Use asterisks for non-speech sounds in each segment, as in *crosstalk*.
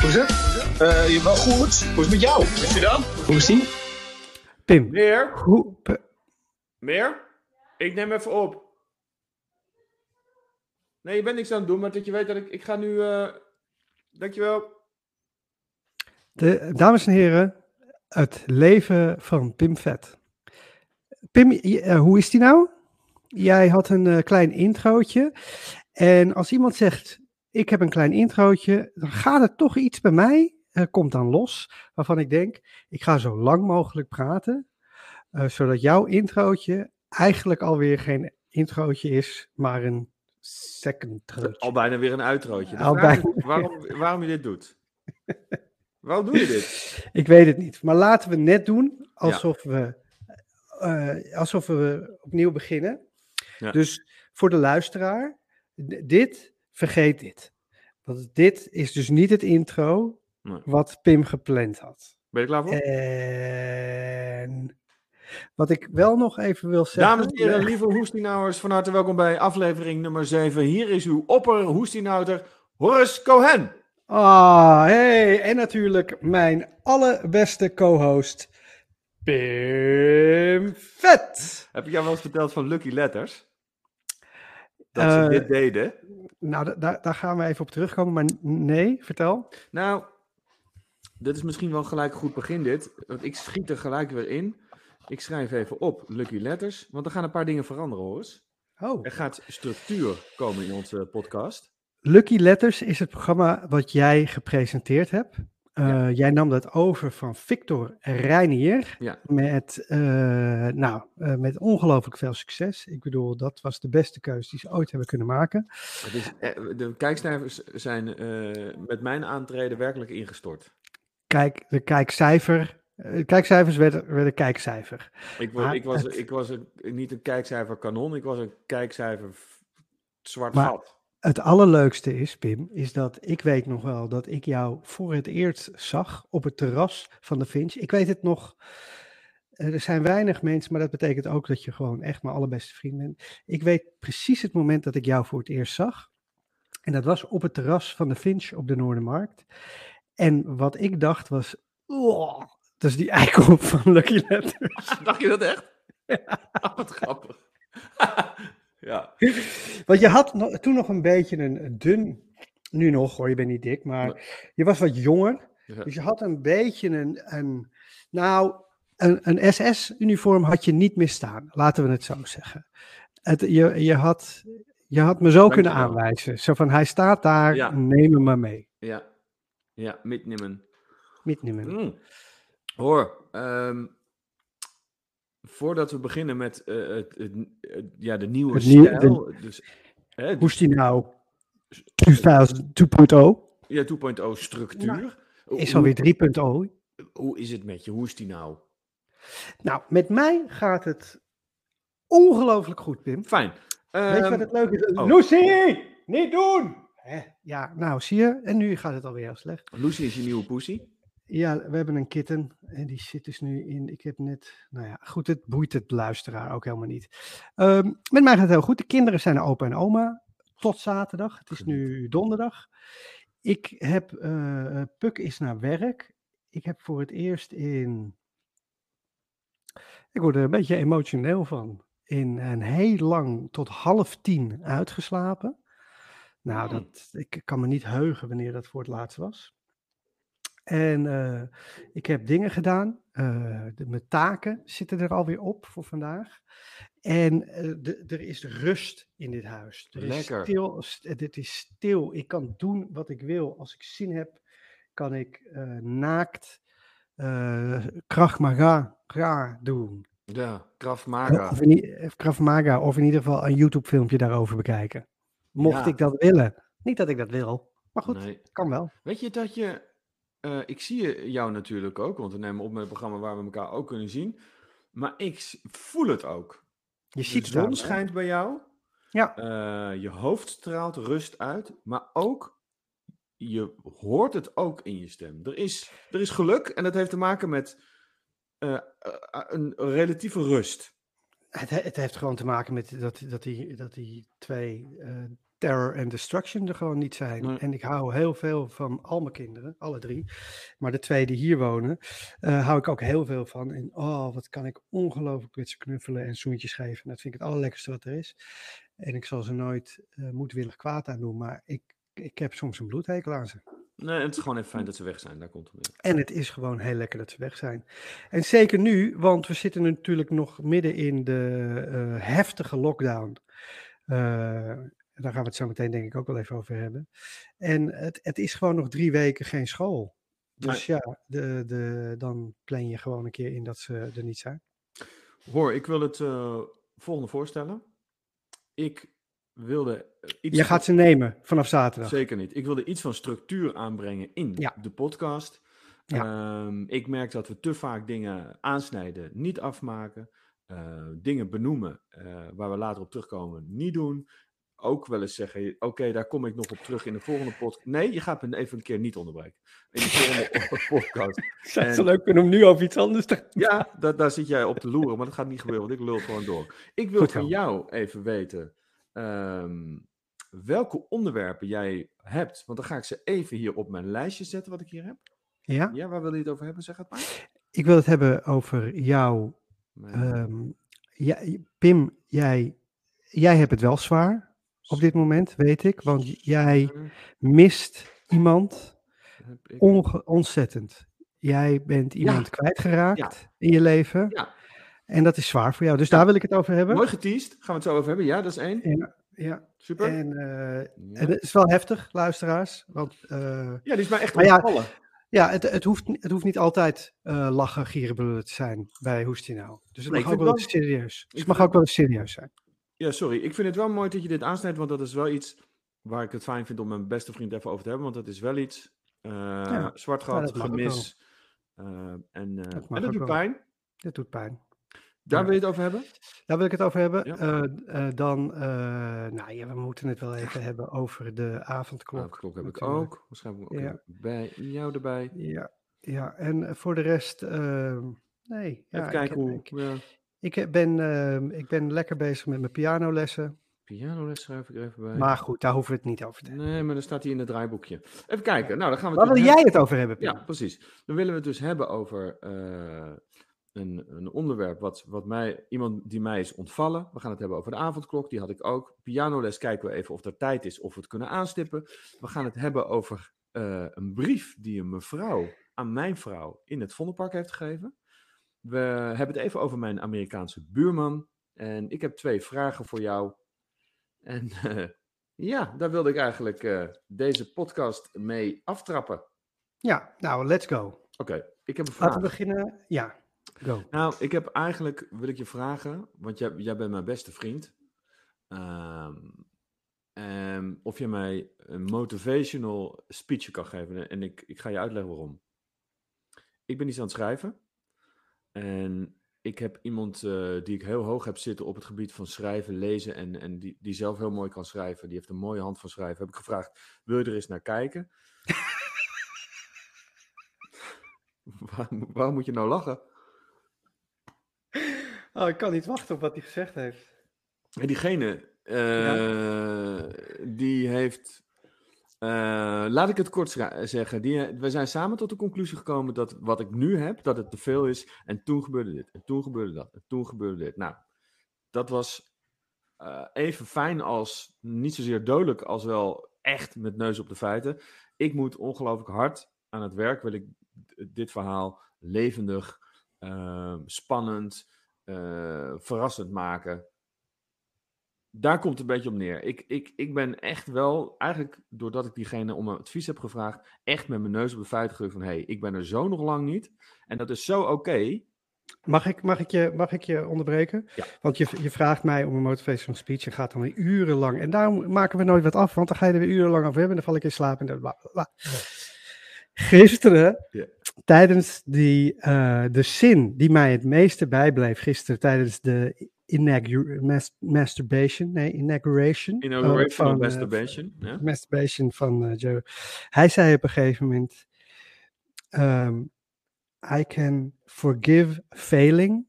Hoe is het? Uh, je wel goed? Hoe is het met jou? Is je dan? Hoe is die? Pim. Meer? Hoe... Meer? Ik neem even op. Nee, je bent niks aan het doen, maar dat je weet dat ik... Ik ga nu... Uh... Dankjewel. De, dames en heren, het leven van Pim Vet. Pim, uh, hoe is die nou? Jij had een uh, klein introotje. En als iemand zegt, ik heb een klein introotje, dan gaat het toch iets bij mij, uh, komt dan los, waarvan ik denk, ik ga zo lang mogelijk praten, uh, zodat jouw introotje eigenlijk alweer geen introotje is, maar een second Al bijna weer een uitrootje. Al bijna. Waarom, waarom je dit doet? waarom doe je dit? *laughs* Ik weet het niet, maar laten we net doen alsof, ja. we, uh, alsof we opnieuw beginnen. Ja. Dus voor de luisteraar, dit, vergeet dit. Want dit is dus niet het intro nee. wat Pim gepland had. Ben je klaar voor? En wat ik wel nog even wil zeggen... Dames en heren, lieve hoestinauwers, van harte welkom bij aflevering nummer 7. Hier is uw opper hoestinouter, Horace Cohen. Ah, hey, en natuurlijk mijn allerbeste co-host, Pim Vet. Heb ik jou wel eens verteld van Lucky Letters? Dat ze dit deden? Nou, daar, daar gaan we even op terugkomen, maar nee, vertel. Nou, dit is misschien wel gelijk een goed begin dit, want ik schiet er gelijk weer in. Ik schrijf even op Lucky Letters, want er gaan een paar dingen veranderen, Horus. Oh. Er gaat structuur komen in onze podcast. Lucky Letters is het programma wat jij gepresenteerd hebt. Ja. Jij nam dat over van Victor Reinier. Ja. Met, uh, nou, uh, met ongelooflijk veel succes. Ik bedoel, dat was de beste keuze die ze ooit hebben kunnen maken. Is, de kijkcijfers zijn met mijn aantreden werkelijk ingestort. Kijk, de kijkcijfer. Kijkcijfers werden, werden kijkcijfer. Ik, was, ik was, het, ik was een, niet een kijkcijfer kanon, ik was een kijkcijfer zwart maar, gat. Het allerleukste is, Pim, is dat ik weet nog wel dat ik jou voor het eerst zag op het terras van de Finch. Ik weet het nog. Er zijn weinig mensen, maar dat betekent ook dat je gewoon echt mijn allerbeste vriend bent. Ik weet precies het moment dat ik jou voor het eerst zag. En dat was op het terras van de Finch op de Noordermarkt. En wat ik dacht was, oh, dat is die eikel van Lucky Letters. *laughs* Dacht je dat echt? *laughs* Ja. Oh, wat grappig. Ja. *laughs* Want je had toen nog een beetje een dun, nu nog hoor, je bent niet dik, maar nee. je was wat jonger. Ja. Dus je had een beetje een, een nou, een, een SS-uniform had je niet misstaan, laten we het zo zeggen. Het, je, je, had, je had me zo Dank kunnen aanwijzen. Zo van, hij staat daar, ja. neem hem maar mee. Ja, ja mitnemen. Mitnemen. Mm. Hoor, um, voordat we beginnen met uh, het, het, het, ja, de nieuwe het nieuw, stijl. De, dus, hè, hoe is die nou? 2.0. Ja, 2.0 structuur. Nou, is alweer 3.0. Hoe is het met je? Hoe is die nou? Nou, met mij gaat het ongelooflijk goed, Pim. Fijn. Weet je wat het leuke is? Oh. Lucy! Niet doen! Hè? Ja, nou, zie je? En nu gaat het alweer heel slecht. Lucy is je nieuwe pussy. Ja, we hebben een kitten en die zit dus nu in. Ik heb net, nou ja, goed, het boeit het luisteraar ook helemaal niet. Um, met mij gaat het heel goed. De kinderen zijn opa en oma tot zaterdag. Het is nu donderdag. Ik heb, uh, Puk is naar werk. Ik heb voor het eerst in, ik word er een beetje emotioneel van, in een heel lang tot half tien uitgeslapen. Nou, dat, ik kan me niet heugen wanneer dat voor het laatst was. En uh, ik heb dingen gedaan. Uh, de, mijn taken zitten er alweer op voor vandaag. En uh, de, er is rust in dit huis. Er Lekker. Is stil, het is stil. Ik kan doen wat ik wil. Als ik zin heb, kan ik naakt Krav Maga doen. Ja, Krav Maga. Of in, Krav Maga. Of in ieder geval een YouTube filmpje daarover bekijken. Mocht ja. ik dat willen. Niet dat ik dat wil. Maar goed, nee. kan wel. Weet je dat je uh, ik zie jou natuurlijk ook, want we nemen op met een programma waar we elkaar ook kunnen zien. Maar ik voel het ook. Je ziet de zon schijnt bij jou. Ja. Uh, je hoofd straalt rust uit. Maar ook, je hoort het ook in je stem. Er is, er is geluk en dat heeft te maken met uh, een relatieve rust. Het, het, heeft gewoon te maken met dat, dat, die, dat die twee terror en destruction er gewoon niet zijn. Nee. En ik hou heel veel van al mijn kinderen, alle drie. Maar de twee die hier wonen, eh, hou ik ook heel veel van. En oh, wat kan ik ongelooflijk met ze knuffelen en zoentjes geven. Dat vind ik het allerlekkerste wat er is. En ik zal ze nooit eh, moedwillig kwaad aan doen, maar ik, ik heb soms een bloedhekel aan ze. Nee, het is gewoon even fijn dat ze weg zijn. Daar komt het neer. En het is gewoon heel lekker dat ze weg zijn. En zeker nu, want we zitten natuurlijk nog midden in de eh, heftige lockdown. Daar gaan we het zo meteen denk ik ook wel even over hebben. En het, het is gewoon nog drie weken geen school. Dus ja, de, de, dan plan je gewoon een keer in dat ze er niet zijn. Hoor, ik wil het eh, volgende voorstellen. Ik wilde eh, iets. Je gaat ze nemen vanaf zaterdag. Zeker niet. Ik wilde iets van structuur aanbrengen in Ja. de podcast. Ehm, ik merk dat we te vaak dingen aansnijden, niet afmaken. eh, dingen benoemen waar we later op terugkomen, niet doen. Ook wel eens zeggen, oké, daar kom ik nog op terug in de volgende podcast. Nee, je gaat me even een keer niet onderbreken. In de volgende *laughs* *laughs* podcast. Zou het En- zo leuk vinden om nu over iets anders te Ja, da- daar zit jij op te loeren, maar dat gaat niet gebeuren, want ik lul gewoon door. Ik wil Goed van jou even weten ehm, welke onderwerpen jij hebt. Want dan ga ik ze even hier op mijn lijstje zetten, wat ik hier heb. Ja, Ja, waar wil je het over hebben? Zeg het maar. ik wil het hebben over jou Ehm, ja, Pim, jij, jij hebt het wel zwaar op dit moment, weet ik. Want jij mist iemand ontzettend. Jij bent iemand kwijtgeraakt in je leven. Ja. En dat is zwaar voor jou. Dus daar wil ik het over hebben. Mooi geteased. Gaan we het zo over hebben? Ja, dat is één. Ja, ja. Super. En, eh, en het is wel heftig, luisteraars. Want eh, Ja, die is mij echt Maar ja, het, het, hoeft, het hoeft niet altijd eh, lachen, gieren, te zijn bij Hoestie nou. Dus het Nee, mag ook wel serieus. Het mag ook wel serieus zijn. Ja, sorry. Ik vind het wel mooi dat je dit aansnijdt, want dat is wel iets waar ik het fijn vind om mijn beste vriend even over te hebben. Want dat is wel iets. eh zwart Ja, gat, dat mag ook gemis. eh, en eh, Dat en dat doet wel. pijn. Dit doet pijn. Daar Ja. wil je het over hebben? Daar wil ik het over hebben. Ja. Dan, nou ja, we moeten het wel even hebben over de avondklok. Klok, klok heb ik ook. Waarschijnlijk ook Ja. bij jou erbij. Ja, ja, en voor de rest, nee. Ja, Even kijken hoe. Ik, ja. Ik heb- ben, ehm, ik ben lekker bezig met mijn pianolessen. Pianoles schrijf ik even bij. Maar goed, daar hoeven we het niet over te hebben. Nee, maar dan staat hij in het draaiboekje. Even kijken. Nou, dan gaan we Waar wil dus jij het over hebben? Ja, precies. Dan willen we het dus hebben over eh, een, een onderwerp wat, wat mij, iemand die mij is ontvallen. We gaan het hebben over de avondklok, die had ik ook. Pianoles kijken we even of er tijd is of we het kunnen aanstippen. We gaan het hebben over eh, een brief die een mevrouw aan mijn vrouw in het Vondelpark heeft gegeven. We hebben het even over mijn Amerikaanse buurman. En ik heb twee vragen voor jou. En *laughs* eh, ja, daar wilde ik eigenlijk eh, deze podcast mee aftrappen. Ja, nou, let's go. Oké, ik heb een vraag. Laten we beginnen. Ja, go. Nou, ik heb eigenlijk, wil ik je vragen, want jij, jij bent mijn beste vriend. Ehm, of je mij een motivational speech kan geven. En ik, ik ga je uitleggen waarom. Ik ben iets aan het schrijven. En ik heb iemand eh, die ik heel hoog heb zitten op het gebied van schrijven, lezen. En, en die, die zelf heel mooi kan schrijven. Die heeft een mooie hand van schrijven. Heb ik gevraagd, wil je er eens naar kijken? *laughs* Waar, waarom moet je nou lachen? Oh, ik kan niet wachten op wat hij gezegd heeft. En diegene, eh, die heeft, laat ik het kort zeggen, die, we zijn samen tot de conclusie gekomen dat wat ik nu heb, dat het te veel is. En toen gebeurde dit, en toen gebeurde dat, en toen gebeurde dit. Nou, dat was eh, even fijn als, niet zozeer dodelijk, als wel echt met neus op de feiten. Ik moet ongelooflijk hard aan het werk, wil ik dit verhaal levendig, eh, spannend, eh, verrassend maken daar komt het een beetje op neer. Ik, ik, ik ben echt wel, eigenlijk doordat ik diegene om een advies heb gevraagd, echt met mijn neus op de gegooid van, hé, hey, ik ben er zo nog lang niet. En dat is zo oké. Mag ik, mag, ik je, mag ik je onderbreken? Ja. Want je, je vraagt mij om een motivational speech en gaat dan weer urenlang. En daarom maken we nooit wat af, want dan ga je er weer urenlang over hebben en dan val ik in slaap en dan bla bla bla. Gisteren, Ja. tijdens die, eh, de zin die mij het meeste bijbleef, gisteren tijdens de inaugu- mas- masturbation, nee, inauguration. eh, Inauguration of van, eh, masturbation. ja? masturbation van eh, Joe. Hij zei op een gegeven moment: ehm, I can forgive failing,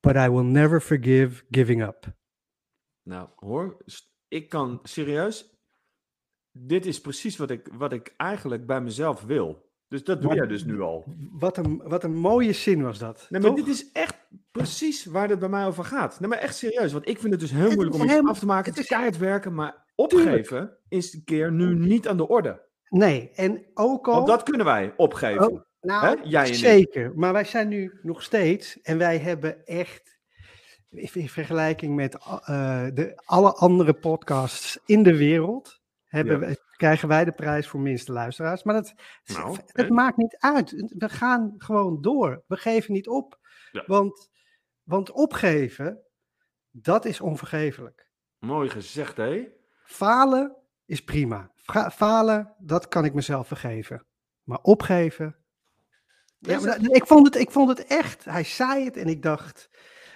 but I will never forgive giving up. Nou, hoor, ik kan serieus. Dit is precies wat ik, wat ik eigenlijk bij mezelf wil. Dus dat doe jij dus nu al. Wat een, wat een mooie zin was dat. Nee, maar dit is echt precies waar het bij mij over gaat. Nee, maar echt serieus. Want ik vind het dus heel Het moeilijk om iets helemaal- af te maken. Het het is keihard werken, maar opgeven is een keer nu niet aan de orde. Nee, en ook al... Want dat kunnen wij opgeven. Oh, nou, Hè? Jij en ik. zeker. Maar wij zijn nu nog steeds, en wij hebben echt, in vergelijking met eh, de, alle andere podcasts in de wereld, hebben Ja. krijgen wij de prijs voor minste luisteraars. Maar dat, Nou, het hè? maakt niet uit. We gaan gewoon door. We geven niet op. Ja. Want, want opgeven, dat is onvergeeflijk. Mooi gezegd, hé? Falen is prima. Falen, dat kan ik mezelf vergeven. Maar opgeven. Ja, maar dat- ik, vond het, ik vond het echt. Hij zei het en ik dacht.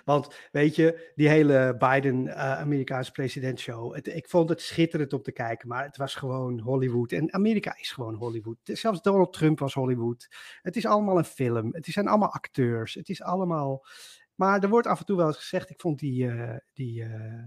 Want weet je, die hele Biden-Amerikaanse presidentshow. Het, ik vond het schitterend om te kijken, maar het was gewoon Hollywood. En Amerika is gewoon Hollywood. Zelfs Donald Trump was Hollywood. Het is allemaal een film. Het zijn allemaal acteurs. Het is allemaal. Maar er wordt af en toe wel eens gezegd. Ik vond die. eh, die eh,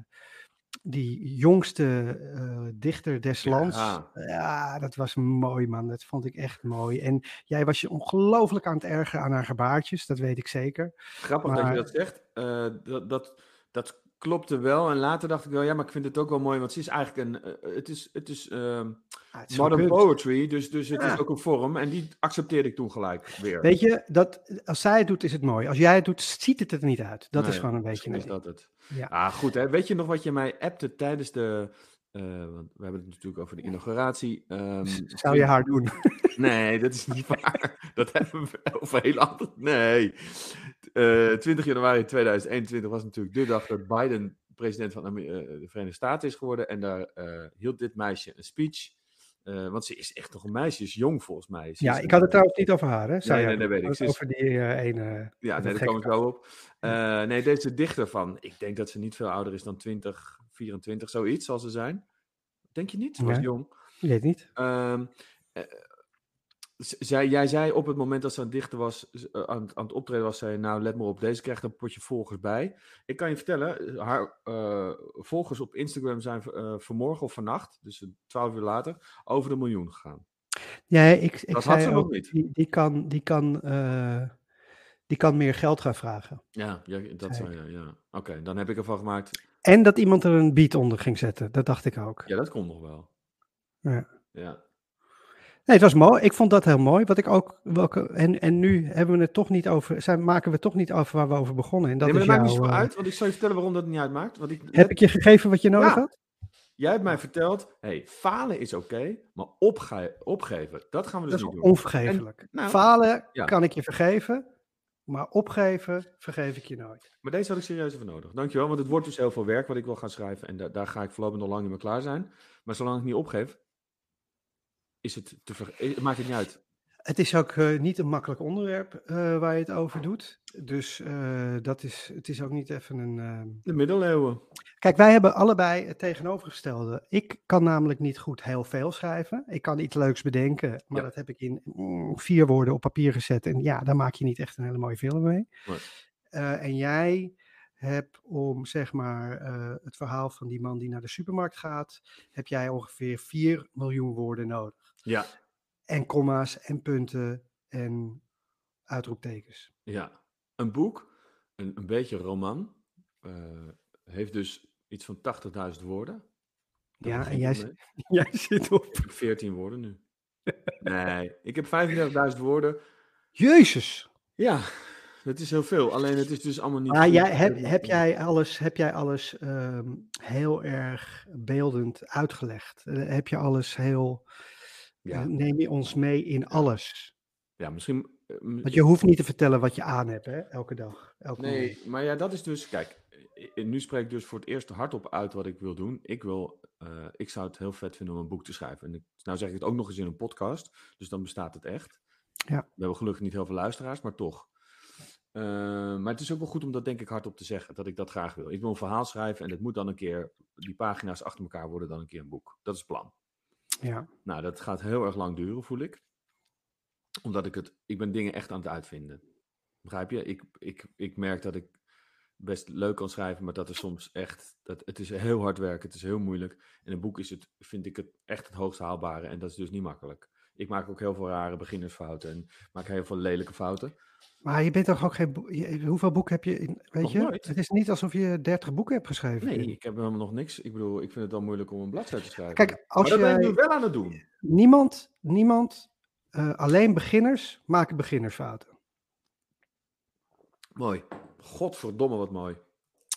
die jongste eh, dichter des lands. Ja. Ja, dat was mooi, man. Dat vond ik echt mooi. En jij was je ongelooflijk aan het ergeren aan haar gebaartjes, dat weet ik zeker. Grappig dat je dat zegt. Eh, dat, dat, dat klopte wel. En later dacht ik wel, ja, maar ik vind het ook wel mooi. Want ze is eigenlijk een. eh, het is, het is ehm, Ah, het is wel modern poetry. Dus, dus het Ja. is ook een vorm. En die accepteerde ik toen gelijk weer. Weet je, dat, als zij het doet, is het mooi. Als jij het doet, ziet het er niet uit. Dat is gewoon een beetje is dat het. Ja. Ah, goed. Hè? Weet je nog wat je mij appte tijdens de. eh, want we hebben het natuurlijk over de inauguratie. ehm, *laughs* Zou je haar doen? Nee, dat is niet waar. *laughs* Dat hebben we over heel andere. Nee. Eh, 20 januari 2021 was natuurlijk de dag dat Biden president van eh, de Verenigde Staten is geworden. En daar eh, hield dit meisje een speech. Eh, want ze is echt nog een meisje, is jong volgens mij. Ze Ja, ik had het trouwens niet over haar, hè? Nee, nee, nee, weet ik. is- Over die eh, ene. Ja, nee, daar komen we zo op. Eh, nee, deze dichter van, ik denk dat ze niet veel ouder is dan 20, 24, zoiets zal ze zijn. Denk je niet? Ze was jong. Ik weet niet. Ehm, eh, zij, jij zei op het moment dat ze aan het dichten was, eh, aan, aan het optreden was, zei je, nou let maar op, deze krijgt een potje volgers bij. Ik kan je vertellen, haar eh, volgers op Instagram zijn eh, vanmorgen of vannacht, dus twaalf uur later, over de miljoen gegaan. Ja, ik, ik Dat zei ook, niet. Die, die, kan, die, kan, eh, die kan meer geld gaan vragen. Ja, ja dat Zei je, ja. Oké, dan heb ik ervan gemaakt, En dat iemand er een beat onder ging zetten. Dat dacht ik ook. ja, dat komt nog wel. Ja. Ja. Nee, het was mooi. Ik vond dat heel mooi. Wat ik ook. Welke, en, en nu hebben we het toch niet over. Zijn, maken we het toch niet over waar we over begonnen. En dat nee, maar dat maakt niet zoveel eh, uit, want ik zal je vertellen waarom dat niet uitmaakt. Want ik, Heb ik je gegeven wat je nodig Ja. had? Jij hebt mij verteld, hey, falen is oké, maar opge opgeven, dat gaan we Dat dus is niet doen. onvergeeflijk. nou, Falen ja. kan ik je vergeven. Maar opgeven vergeef ik je nooit. Maar deze had ik serieus even nodig. Dankjewel, want het wordt dus heel veel werk wat ik wil gaan schrijven. En da- daar ga ik voorlopig nog lang niet mee klaar zijn. Maar zolang ik niet opgeef, is het te ver... eh, maakt het niet uit. Het is ook eh, niet een makkelijk onderwerp eh, waar je het over doet. Dus dat is, het is ook niet even een. ehm, De middeleeuwen. Kijk, wij hebben allebei het tegenovergestelde. Ik kan namelijk niet goed heel veel schrijven. Ik kan iets leuks bedenken, maar Ja. dat heb ik in mm, vier woorden op papier gezet. En ja, daar maak je niet echt een hele mooie film mee. Nee. En jij hebt om zeg maar het verhaal van die man die naar de supermarkt gaat, heb jij ongeveer 4 miljoen woorden nodig. Ja, En komma's en punten en uitroeptekens. ja. Een boek, een, een beetje roman, eh, heeft dus iets van 80.000 woorden. Daar Ja, en jij, het z- mee. jij zit op. Ik heb 14 woorden nu. Nee, ik heb 35.000 woorden. Jezus! Ja, dat is heel veel. Alleen het is dus allemaal niet. Maar goed. jij, heb, heb jij alles, heb jij alles ehm, heel erg beeldend uitgelegd? Eh, heb je alles heel. Ja, eh, neem je ons mee in alles? ja misschien. eh, Want je hoeft niet te vertellen wat je aan hebt, hè? Elke dag. Elke Nee, moment. maar ja, dat is dus. Kijk, nu spreek ik dus voor het eerst hardop uit wat ik wil doen. Ik wil. eh, ik zou het heel vet vinden om een boek te schrijven. En ik, nou zeg ik het ook nog eens in een podcast. Dus dan bestaat het echt. Ja. We hebben gelukkig niet heel veel luisteraars, maar toch. Maar het is ook wel goed om dat denk ik hardop te zeggen, dat ik dat graag wil. Ik wil een verhaal schrijven en het moet dan een keer, die pagina's achter elkaar worden dan een keer een boek. Dat is het plan. Ja. Nou, dat gaat heel erg lang duren, voel ik. Omdat ik het, ik ben dingen echt aan het uitvinden. Begrijp je? Ik, ik, ik merk dat ik best leuk kan schrijven, maar dat is soms echt, dat, het is heel hard werken, het is heel moeilijk. In een boek is het, vind ik het echt het hoogst haalbare en dat is dus niet makkelijk. Ik maak ook heel veel rare beginnersfouten en maak heel veel lelijke fouten. Maar je bent toch ook geen. je- Hoeveel boeken heb je? In, weet Nog je? nooit. Het is niet alsof je 30 boeken hebt geschreven. Nee, ik heb helemaal nog niks. Ik bedoel, ik vind het wel moeilijk om een bladzijde te schrijven. Kijk, als maar dat ben jij. nu wel aan het doen. Niemand, niemand, eh, alleen beginners maken beginnersfouten. Mooi. Godverdomme, wat mooi.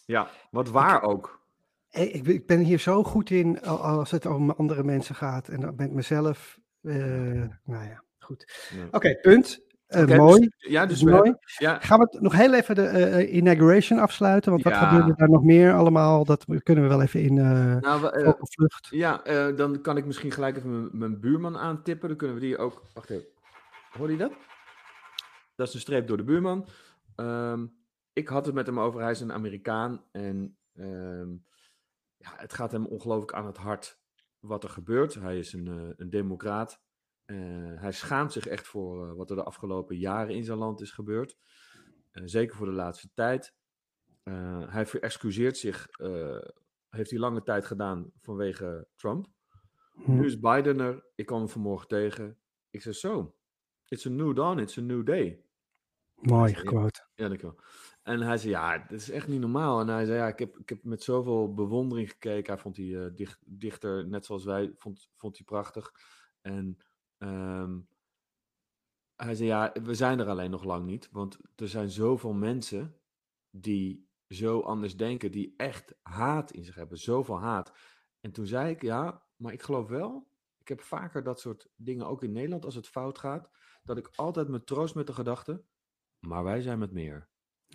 Ja, wat waar ook. Ik, ben- ik ben hier zo goed in al- als het om andere mensen gaat en dan met mezelf. Eh, nou ja, goed. Ja. Oké, punt. Eh, mooi. dus- ja, dus mooi. hebben- ja, Gaan we het nog heel even de eh, inauguration afsluiten? Want wat Ja. gebeurde daar nog meer allemaal? Dat kunnen we wel even in nou, we, eh, vogelvlucht. ja dan kan ik misschien gelijk even mijn, mijn buurman aantippen. Dan kunnen we die ook... Wacht even. Hoor je dat? Dat is een streep door de buurman. Ehm, ik had het met hem over, hij is een Amerikaan. En ehm, ja, het gaat hem ongelooflijk aan het hart wat er gebeurt. Hij is een, eh, een democraat. Eh, hij schaamt zich echt voor eh, wat er de afgelopen jaren in zijn land is gebeurd. Zeker voor de laatste tijd. Hij verexcuseert zich, heeft hij lange tijd gedaan vanwege Trump. Hm. Nu is Biden er. Ik kwam hem vanmorgen tegen. Ik zei zo, it's a new dawn, it's a new day. Mooi Ja. gequote. Ja, dankjewel. En hij zei, ja, dit is echt niet normaal. En hij zei, ja, ik heb, ik heb met zoveel bewondering gekeken. Hij vond die eh, dicht, dichter, net zoals wij, vond, vond hij prachtig. En ehm, hij zei, ja, we zijn er alleen nog lang niet. Want er zijn zoveel mensen die zo anders denken, die echt haat in zich hebben. Zoveel haat. En toen zei ik, ja, maar ik geloof wel. Ik heb vaker dat soort dingen, ook in Nederland, als het fout gaat. Dat ik altijd me troost met de gedachte, maar wij zijn met meer.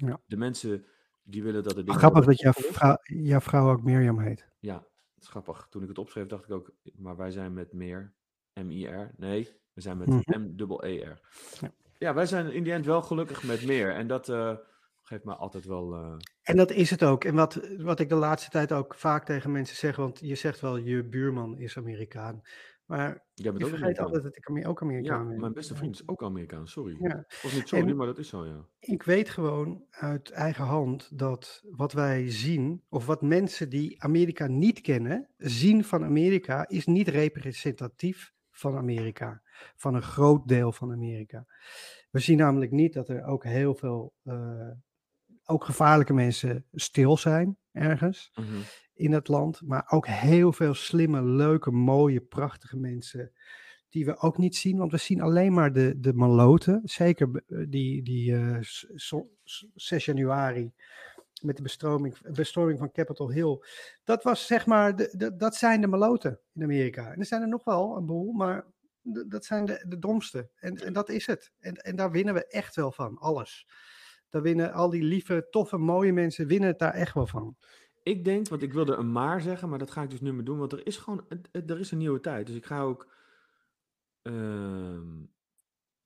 Ja. De mensen die willen dat het ding Grappig dat jouw vrouw, jouw vrouw ook Mirjam heet. Ja, dat is grappig. Toen ik het opschreef, dacht ik ook, maar wij zijn met meer. M-I-R. Nee, we zijn met Mhm. M-E-R. Ja. Ja. wij zijn in die end wel gelukkig met meer. En dat eh, geeft me altijd wel. eh, En dat is het ook. En wat, wat ik de laatste tijd ook vaak tegen mensen zeg, want je zegt wel, je buurman is Amerikaan. Maar jij bent je ook vergeet altijd dat ik ook Ja, Amerikaan ben. mijn beste vriend is ook Amerikaan. Sorry. Ja. Of niet sorry, En- maar dat is zo, ja. Ik weet gewoon uit eigen hand dat wat wij zien, of wat mensen die Amerika niet kennen, zien van Amerika, is niet representatief van Amerika. Van een groot deel van Amerika. We zien namelijk niet dat er ook heel veel, eh, ook gevaarlijke mensen stil zijn ergens Mhm. In het land. Maar ook heel veel slimme, leuke, mooie, prachtige mensen. Die we ook niet zien, want we zien alleen maar de, de maloten. Zeker eh, die, die eh, so- s- 6 januari met de bestroming, bestorming van Capitol Hill. Dat was zeg maar, de, de- dat zijn de maloten in Amerika. En er zijn er nog wel een boel, maar dat zijn de, de domste. En, en dat is het. En, en daar winnen we echt wel van, alles. Daar winnen al die lieve, toffe, mooie mensen, winnen het daar echt wel van. Ik denk, want ik wilde een maar zeggen, maar dat ga ik dus nu meer doen, want er is gewoon, er is een nieuwe tijd. Dus ik ga ook, ehm,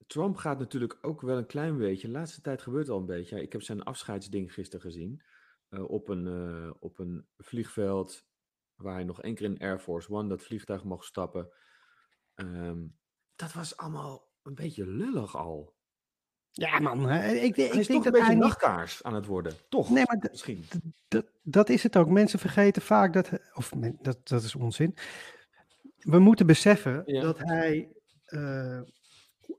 Trump gaat natuurlijk ook wel een klein beetje, de laatste tijd gebeurt al een beetje. Ik heb zijn afscheidsding gisteren gezien, eh, op, een, eh, op een vliegveld, waar hij nog één keer in Air Force One, dat vliegtuig mocht stappen. Ehm, dat was allemaal een beetje lullig al. Ja, man. Ik, ik, Hij ik is denk toch een dat beetje hij niet... nachtkaars aan het worden, toch? Nee, maar Misschien. dat, dat is het ook. Mensen vergeten vaak dat... Of dat, dat is onzin. We moeten beseffen Ja. dat hij eh,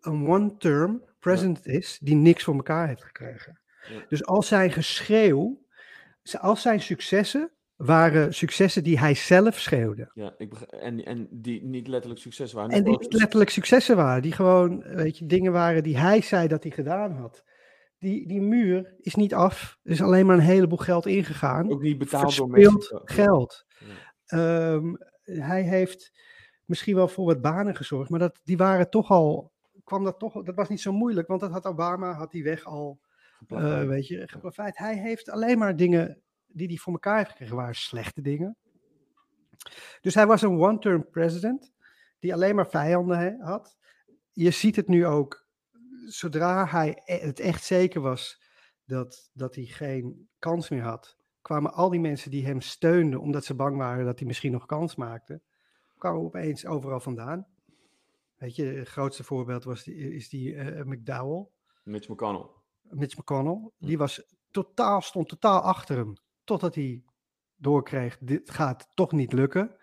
een one-term president is die niks voor elkaar heeft gekregen. Ja. Dus als zijn geschreeuw, als zijn successen waren successen die hij zelf schreeuwde. Ja, ik en, en die niet letterlijk succes waren. En die niet letterlijk successen waren, die gewoon, weet je, dingen waren die hij zei dat hij gedaan had. Die, die muur is niet af, er is alleen maar een heleboel geld ingegaan. Ook niet betaald door Verspild Mexico. geld. Ja. Ehm, hij heeft misschien wel voor wat banen gezorgd, maar dat, die waren toch al, kwam dat toch, dat was niet zo moeilijk, want dat had Obama, had die weg al, Geplaveid. weet je, geplaveid. Hij heeft alleen maar dingen die hij voor elkaar heeft gekregen, waren slechte dingen. Dus hij was een one-term president, die alleen maar vijanden had. Je ziet het nu ook, zodra hij e- het echt zeker was dat, dat hij geen kans meer had, kwamen al die mensen die hem steunden, omdat ze bang waren dat hij misschien nog kans maakte, kwamen opeens overal vandaan. Weet je, het grootste voorbeeld was die, is die eh, McDowell, Mitch McConnell. Mitch McConnell. Die was totaal, stond totaal achter hem. Totdat hij doorkreeg, dit gaat toch niet lukken.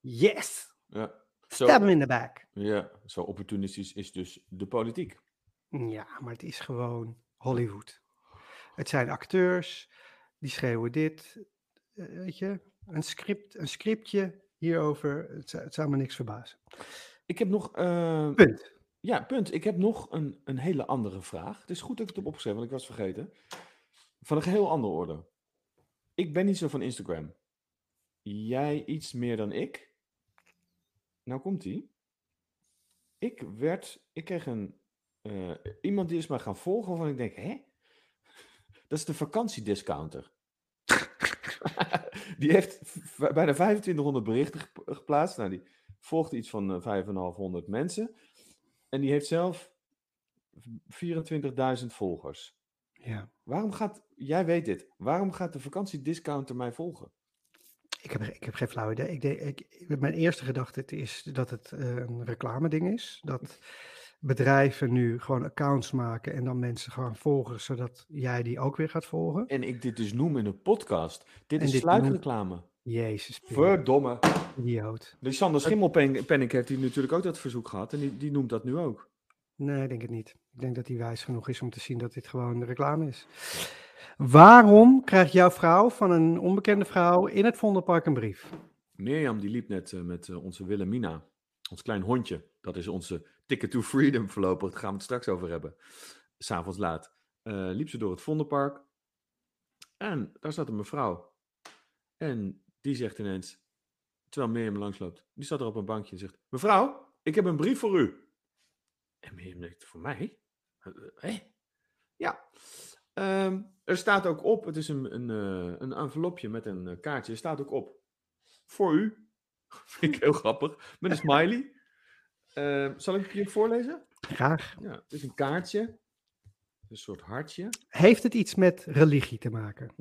Yes! Ja. Stab hem in de back. ja, zo opportunistisch is dus de politiek. Ja, maar het is gewoon Hollywood. Het zijn acteurs, die schreeuwen dit. eh, weet je, een, script, een scriptje hierover. Het, zou- het zou me niks verbazen. Ik heb nog. eh, Punt. ja, punt. Ik heb nog een, een hele andere vraag. Het is goed dat ik het heb opgeschreven, want ik was vergeten. Van een geheel andere orde. Ik ben niet zo van Instagram. Jij iets meer dan ik. Nou komt ie. Ik werd. Ik kreeg een. eh, iemand die is mij gaan volgen waarvan ik denk, hè? *laughs* Dat is de vakantiediscounter. *laughs* die heeft bijna 2500 berichten gep- geplaatst. Nou, die volgt iets van eh, 5500 mensen. En die heeft zelf 24.000 volgers. Ja. Waarom gaat, jij weet dit, waarom gaat de vakantiediscounter mij volgen? Ik heb, ik heb geen flauw idee. Ik denk, ik, mijn eerste gedachte is dat het eh, een reclame-ding is. Dat bedrijven nu gewoon accounts maken en dan mensen gaan volgen, zodat jij die ook weer gaat volgen. En ik dit dus noem in een podcast. Dit En is dit sluikreclame. Jezus, Pim, Verdomme. idioot. Die Sander Schimmelpenning heeft die natuurlijk ook dat verzoek gehad. En die, die noemt dat nu ook. Nee, ik denk het niet. Ik denk dat hij wijs genoeg is om te zien dat dit gewoon reclame is. Waarom krijgt jouw vrouw van een onbekende vrouw in het Vondelpark een brief? Mirjam die liep net eh, met eh, onze Wilhelmina. Ons klein hondje. Dat is onze Ticket to Freedom voorlopig. Daar gaan we het straks over hebben. S'avonds laat. Eh, liep ze door het Vondelpark. En daar zat een mevrouw. En die zegt ineens, terwijl Mirjam langsloopt. Die staat er op een bankje en zegt, mevrouw, ik heb een brief voor u. En Mirjam denkt, voor mij? Hé? Ja. Ehm, er staat ook op, het is een, een, eh, een envelopje met een eh, kaartje. Er staat ook op, voor u. *laughs* Vind ik heel grappig. Met een smiley. Ehm, zal ik het je voorlezen? Graag. Ja, het is een kaartje. Een soort hartje. Heeft het iets met religie te maken?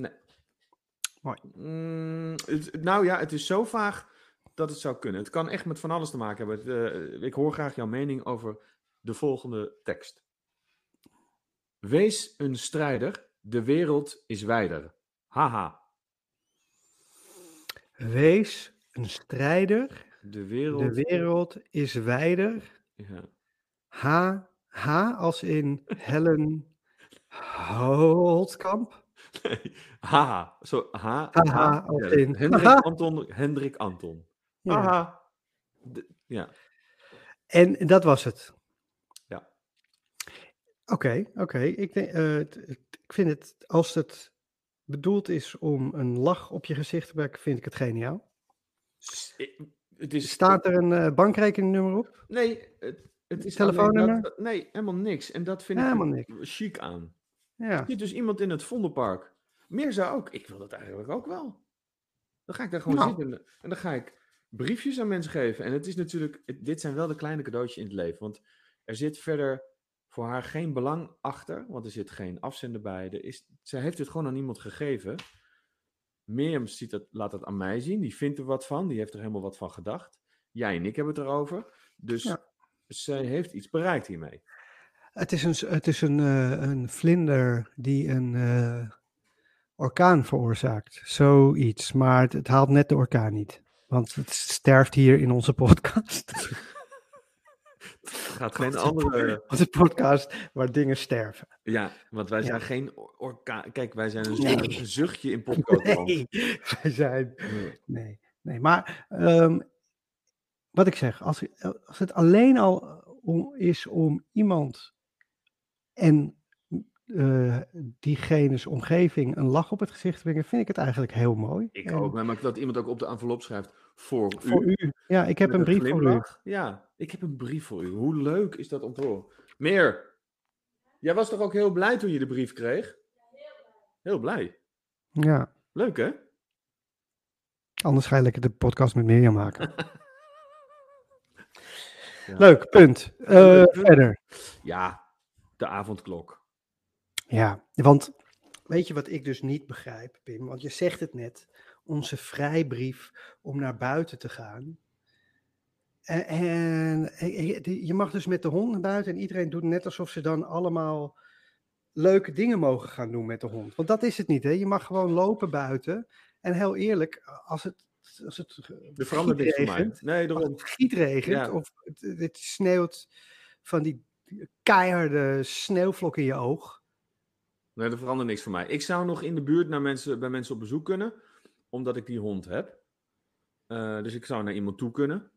Mm, het- nou ja, het is zo vaag dat het zou kunnen. Het kan echt met van alles te maken hebben. Het, eh, ik hoor graag jouw mening over de volgende tekst. Wees een strijder, de wereld is wijder. Haha, Wees een strijder, de wereld... de wereld is wijder. Ja. H, H als in Helen Holtkamp. Nee, haha. Zo, ha, ha. als in- Hendrik. Anton. Hendrik Anton. Ja. De- ja. En dat was het. Oké, oké. Ik, eh, ik vind het, als het bedoeld is om een lach op je gezicht te maken, vind ik het geniaal. Ik- Het is, Staat er een eh, bankrekeningnummer op? Nee, het, het is Telefoonnummer? dat- nee, helemaal niks. En dat vind ik Helemaal er chic aan. Ja. Er zit dus iemand in het Vondelpark. Meer zou ook. Ik wil dat eigenlijk ook wel. Dan ga ik daar gewoon Nou. zitten en, dan ga ik briefjes aan mensen geven. En het is natuurlijk, dit zijn wel de kleine cadeautjes in het leven. Want er zit verder voor haar geen belang achter, want er zit geen afzender bij. Er is, zij heeft het gewoon aan iemand gegeven. Mirjam ziet dat, laat dat aan mij zien. Die vindt er wat van. Die heeft er helemaal wat van gedacht. Jij en ik hebben het erover. Dus Ja. zij heeft iets bereikt hiermee. Het is een, het is een, eh, een vlinder die een eh, orkaan veroorzaakt. Zoiets. Maar het, het haalt net de orkaan niet. Want het sterft hier in onze podcast. *laughs* Het gaat geen andere. Onze podcast waar dingen sterven. Ja, want wij Ja. zijn geen orkaan. Kijk, wij zijn een, Nee. een zuchtje in podcast. *laughs* Nee, *laughs* wij zijn. Nee, nee. Maar ehm, wat ik zeg, als, als het alleen al om, is om iemand en eh, diegene's omgeving een lach op het gezicht brengen, vind ik het eigenlijk heel mooi. Ik En ook, maar dat iemand ook op de envelop schrijft voor, Voor u. u. Ja, ik heb met een brief voor u. Ja, ik heb een brief voor u. Hoe leuk is dat om te horen? Meer. Jij was toch ook heel blij toen je de brief kreeg? Heel blij. Ja, Leuk hè? anders ga je lekker de podcast met Mirjam maken. Ja. *laughs* Leuk, punt. Eh, Leuk punt. verder. Ja, de avondklok. Ja, want weet je wat ik dus niet begrijp, Pim? Want je zegt het net, onze vrijbrief om naar buiten te gaan. En, en je- mag dus met de hond naar buiten en iedereen doet net alsof ze dan allemaal leuke dingen mogen gaan doen met de hond. Want dat is het niet, hè? Je mag gewoon lopen buiten. En heel eerlijk, als het, als het verandert mij. gietregent, Nee, als daarom. het gietregent Ja. of het, het sneeuwt van die keiharde sneeuwvlok in je oog. Nee, er verandert niks voor mij. Ik zou nog in de buurt naar mensen, bij mensen op bezoek kunnen, omdat ik die hond heb. Eh, dus ik zou naar iemand toe kunnen.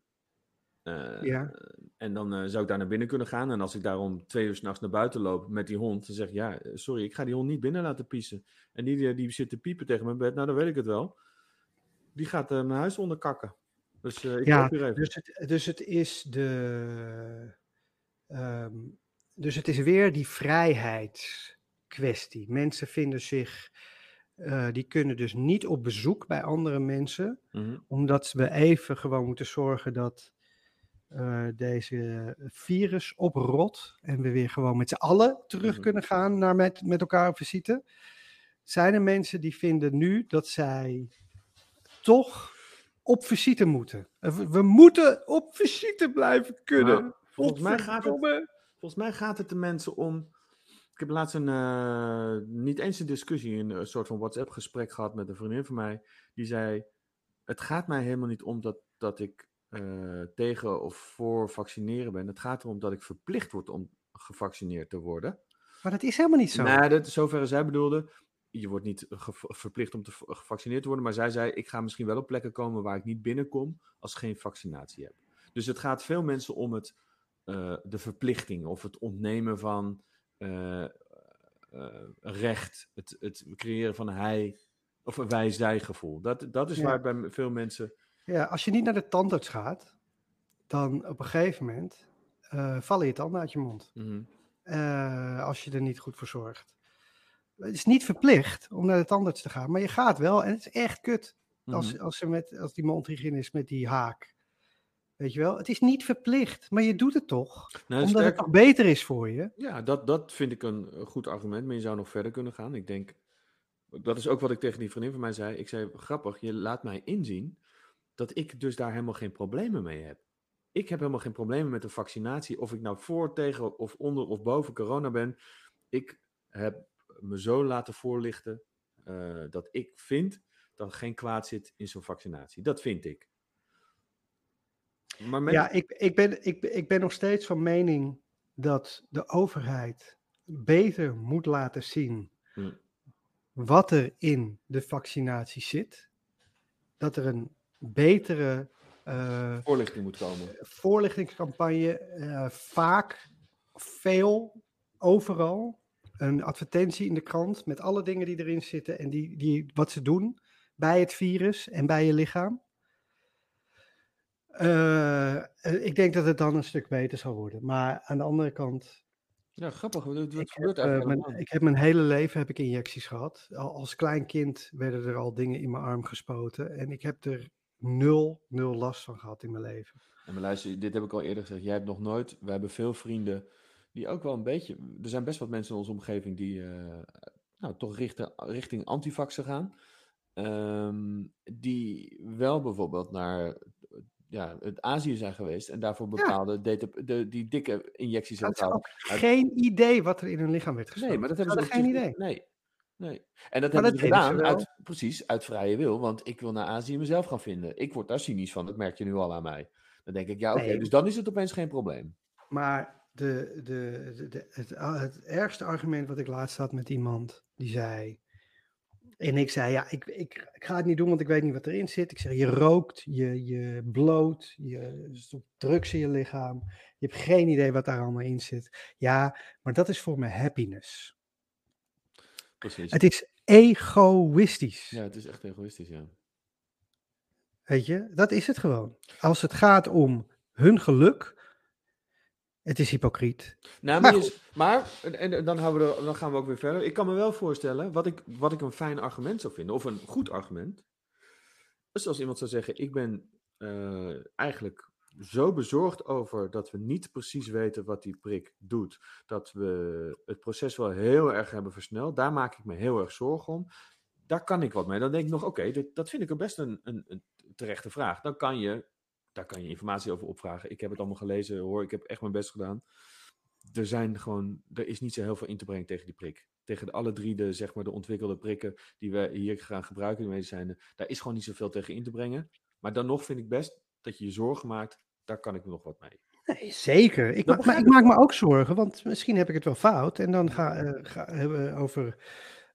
Eh, Ja. En dan eh, zou ik daar naar binnen kunnen gaan. En als ik daarom twee uur s'nachts naar buiten loop met die hond, dan zeg ik, ja, sorry, ik ga die hond niet binnen laten piezen. En die, die, die zit te piepen tegen mijn bed, nou, dan weet ik het wel. Die gaat mijn huis onderkakken. Dus ik Ja, hier even. Dus het, dus het is de. ehm, dus het is weer die vrijheidskwestie. Mensen vinden zich. eh, die kunnen dus niet op bezoek bij andere mensen, Mhm. omdat we even gewoon moeten zorgen dat eh, deze virus oprot en we weer gewoon met z'n allen terug Mhm. kunnen gaan naar met, met elkaar op visite. Zijn er mensen die vinden nu dat zij toch op visite moeten? Eh, We, we moeten op visite blijven kunnen. Nou, volgens, mij gaat het, volgens mij gaat het de mensen om. Ik heb laatst een, eh, niet eens een discussie, een, een soort van WhatsApp-gesprek gehad met een vriendin van mij. Die zei: Het gaat mij helemaal niet om dat, dat ik eh, tegen of voor vaccineren ben. Het gaat erom dat ik verplicht word om gevaccineerd te worden. Maar dat is helemaal niet zo. Nee, dat, zoverre zij bedoelde. Je wordt niet verplicht om te gevaccineerd te worden. Maar zij zei: Ik ga misschien wel op plekken komen waar ik niet binnenkom als ik geen vaccinatie heb. Dus het gaat veel mensen om het, eh, de verplichting of het ontnemen van eh, eh, recht. Het, het creëren van een hij of een wij-zij gevoel. Dat, dat is Ja. waar bij veel mensen. Ja, als je niet naar de tandarts gaat, dan op een gegeven moment eh, vallen je tanden uit je mond. Mhm. eh, als je er niet goed voor zorgt. Het is niet verplicht om naar de tandarts te gaan, maar je gaat wel en het is echt kut. Als, Mhm. als, er met, als die mondhygiëne is met die haak. Weet je wel, het is niet verplicht, maar je doet het toch. Nou, omdat sterk- het toch beter is voor je. Ja, dat, dat vind ik een goed argument, maar je zou nog verder kunnen gaan. Ik denk, dat is ook wat ik tegen die vriendin van mij zei. Ik zei, grappig, je laat mij inzien dat ik dus daar helemaal geen problemen mee heb. Ik heb helemaal geen problemen met de vaccinatie, of ik nou voor, tegen of onder of boven corona ben. Ik heb me zo laten voorlichten eh, dat ik vind dat er geen kwaad zit in zo'n vaccinatie. Dat vind ik. Maar Ja, ik, ik, ben, ik, ik ben nog steeds van mening dat de overheid beter moet laten zien Hm. wat er in de vaccinatie zit. Dat er een betere eh, voorlichting moet komen. voorlichtingscampagne, eh, vaak, veel, overal. Een advertentie in de krant met alle dingen die erin zitten en die, die, wat ze doen bij het virus en bij je lichaam. Eh, eh, ik denk dat het dan een stuk beter zal worden. Maar aan de andere kant, Ja, grappig. Wat, wat ik heb, gebeurt eh, eigenlijk mijn, ik heb mijn hele leven heb ik injecties gehad. Al, als klein kind werden er al dingen in mijn arm gespoten. En ik heb er nul, nul last van gehad in mijn leven. En maar luister, dit heb ik al eerder gezegd. Jij hebt nog nooit. We hebben veel vrienden die ook wel een beetje. Er zijn best wat mensen in onze omgeving die. eh, nou, toch richten, richting antivaxen gaan. Ehm, die wel bijvoorbeeld naar. Ja, het Azië zijn geweest en daarvoor bepaalde DTP de, die dikke injecties hebben gehad. geen idee wat er in hun lichaam werd gestoken. Nee, maar dat hebben ze geen idee. Nee. nee. En dat Maar hebben ze dat deden ze gedaan uit, precies uit vrije wil, want ik wil naar Azië mezelf gaan vinden. Ik word daar cynisch van, dat merk je nu al aan mij. Dan denk ik, ja, oké, Nee. dus dan is het opeens geen probleem. Maar de, de, de, de- het, het ergste argument wat ik laatst had met iemand, die zei... En ik zei, ja, ik, ik, ik ga het niet doen, want ik weet niet wat erin zit. Ik zeg, je rookt, je, je bloot, je stopt drugs in je lichaam. Je hebt geen idee wat daar allemaal in zit. Ja, maar dat is voor me happiness. Precies. Het is egoïstisch. Ja, het is echt egoïstisch, ja. Weet je, dat is het gewoon. Als het gaat om hun geluk, het is hypocriet. Nou, Maar maar, je- maar en, en dan, houden we er- dan gaan we ook weer verder. Ik kan me wel voorstellen, wat ik, wat ik een fijn argument zou vinden, of een goed argument, is als iemand zou zeggen, ik ben eh, eigenlijk zo bezorgd over dat we niet precies weten wat die prik doet, dat we het proces wel heel erg hebben versneld, daar maak ik me heel erg zorgen om. Daar kan ik wat mee. Dan denk ik nog, oké, dat vind ik best een, een, een terechte vraag. Dan kan je, daar kan je informatie over opvragen. Ik heb het allemaal gelezen, hoor, ik heb echt mijn best gedaan. er zijn gewoon, er is niet zo heel veel in te brengen tegen die prik. Tegen de, alle drie de, zeg maar, de ontwikkelde prikken die we hier gaan gebruiken, de medicijnen, daar is gewoon niet zoveel tegen in te brengen. Maar dan nog vind ik best dat je je zorgen maakt, daar kan ik nog wat mee. Nee, zeker. Ik, ik maak me ook zorgen, want misschien heb ik het wel fout. En dan ga, eh, ga, hebben we over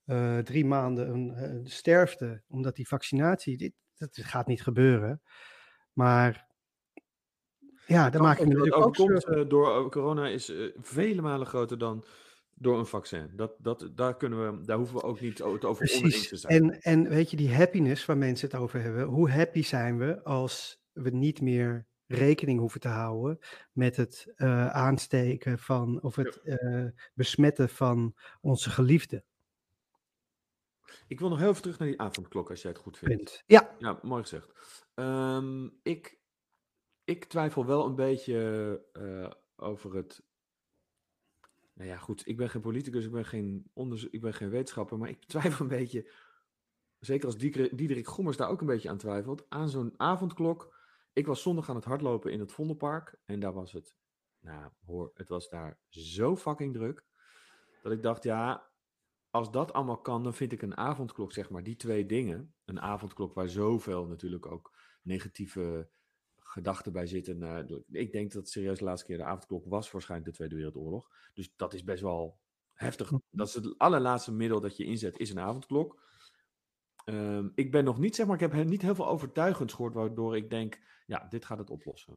eh, drie maanden een eh, sterfte, omdat die vaccinatie, dit, dat gaat niet gebeuren. Maar ja, daar maak ik me natuurlijk ook zorgen. eh, door eh, corona is eh, vele malen groter dan door een vaccin. Dat, dat, daar, kunnen we, daar hoeven we ook niet het over oneens te Precies. zijn. En, en weet je, die happiness waar mensen het over hebben, hoe happy zijn we als we niet meer rekening hoeven te houden met het aansteken van, of het besmetten van onze geliefden. Ik wil nog heel even terug naar die avondklok, als jij het goed vindt. Punt. Ja, Ja, mooi gezegd. Ehm, ik, ik twijfel wel een beetje eh, over het. Nou ja, goed, ik ben geen politicus, ik ben geen, onderzo- ik ben geen wetenschapper, maar ik *laughs* twijfel een beetje, zeker als Diederik, Gommers daar ook een beetje aan twijfelt, aan zo'n avondklok. Ik was zondag aan het hardlopen in het Vondelpark en daar was het, nou hoor, het was daar zo fucking druk, dat ik dacht, ja, als dat allemaal kan, dan vind ik een avondklok, zeg maar, die twee dingen. Een avondklok waar zoveel natuurlijk ook negatieve gedachten bij zitten. De- ik denk dat serieus de laatste keer de avondklok was waarschijnlijk de Tweede Wereldoorlog. Dus dat is best wel heftig. Mhm. Dat is het allerlaatste middel dat je inzet, is een avondklok. Ehm, ik ben nog niet, zeg maar, ik heb he- niet heel veel overtuigends gehoord, waardoor ik denk, ja, dit gaat het oplossen.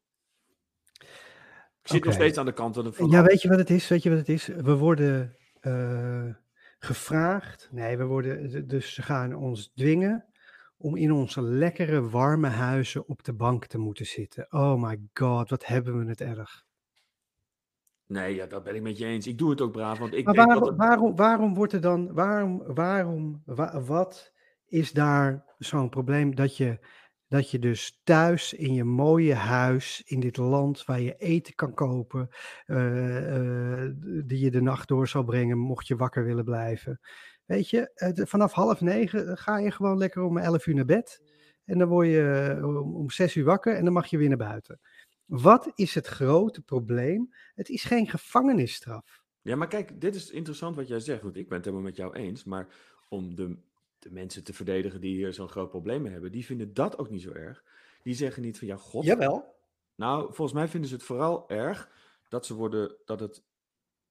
Ik zit nog steeds aan de kant van... van ja, weet je wat het is? Weet je wat het is? We worden eh, gevraagd, nee, we worden, dus ze gaan ons dwingen om in onze lekkere, warme huizen op de bank te moeten zitten. Oh my god, wat hebben we het erg. Nee, ja, dat ben ik met je eens. Ik doe het ook braaf, want ik Maar denk dat waarom, het- waarom, waarom wordt er dan, waarom, waarom, wa- wat is daar zo'n probleem dat je, dat je dus thuis in je mooie huis in dit land waar je eten kan kopen, eh, eh, die je de nacht door zal brengen mocht je wakker willen blijven. Weet je, vanaf half negen eh, ga je gewoon lekker om elf uur naar bed en dan word je eh, om, om zes uur wakker en dan mag je weer naar buiten. Wat is het grote probleem? Het is geen gevangenisstraf. Ja, maar kijk, dit is interessant wat jij zegt, want ik ben het helemaal met jou eens. Maar om de, de mensen te verdedigen die hier zo'n groot probleem mee hebben, die vinden dat ook niet zo erg. Die zeggen niet van, ja, god. Jawel. Nou, volgens mij vinden ze het vooral erg dat ze worden, dat het,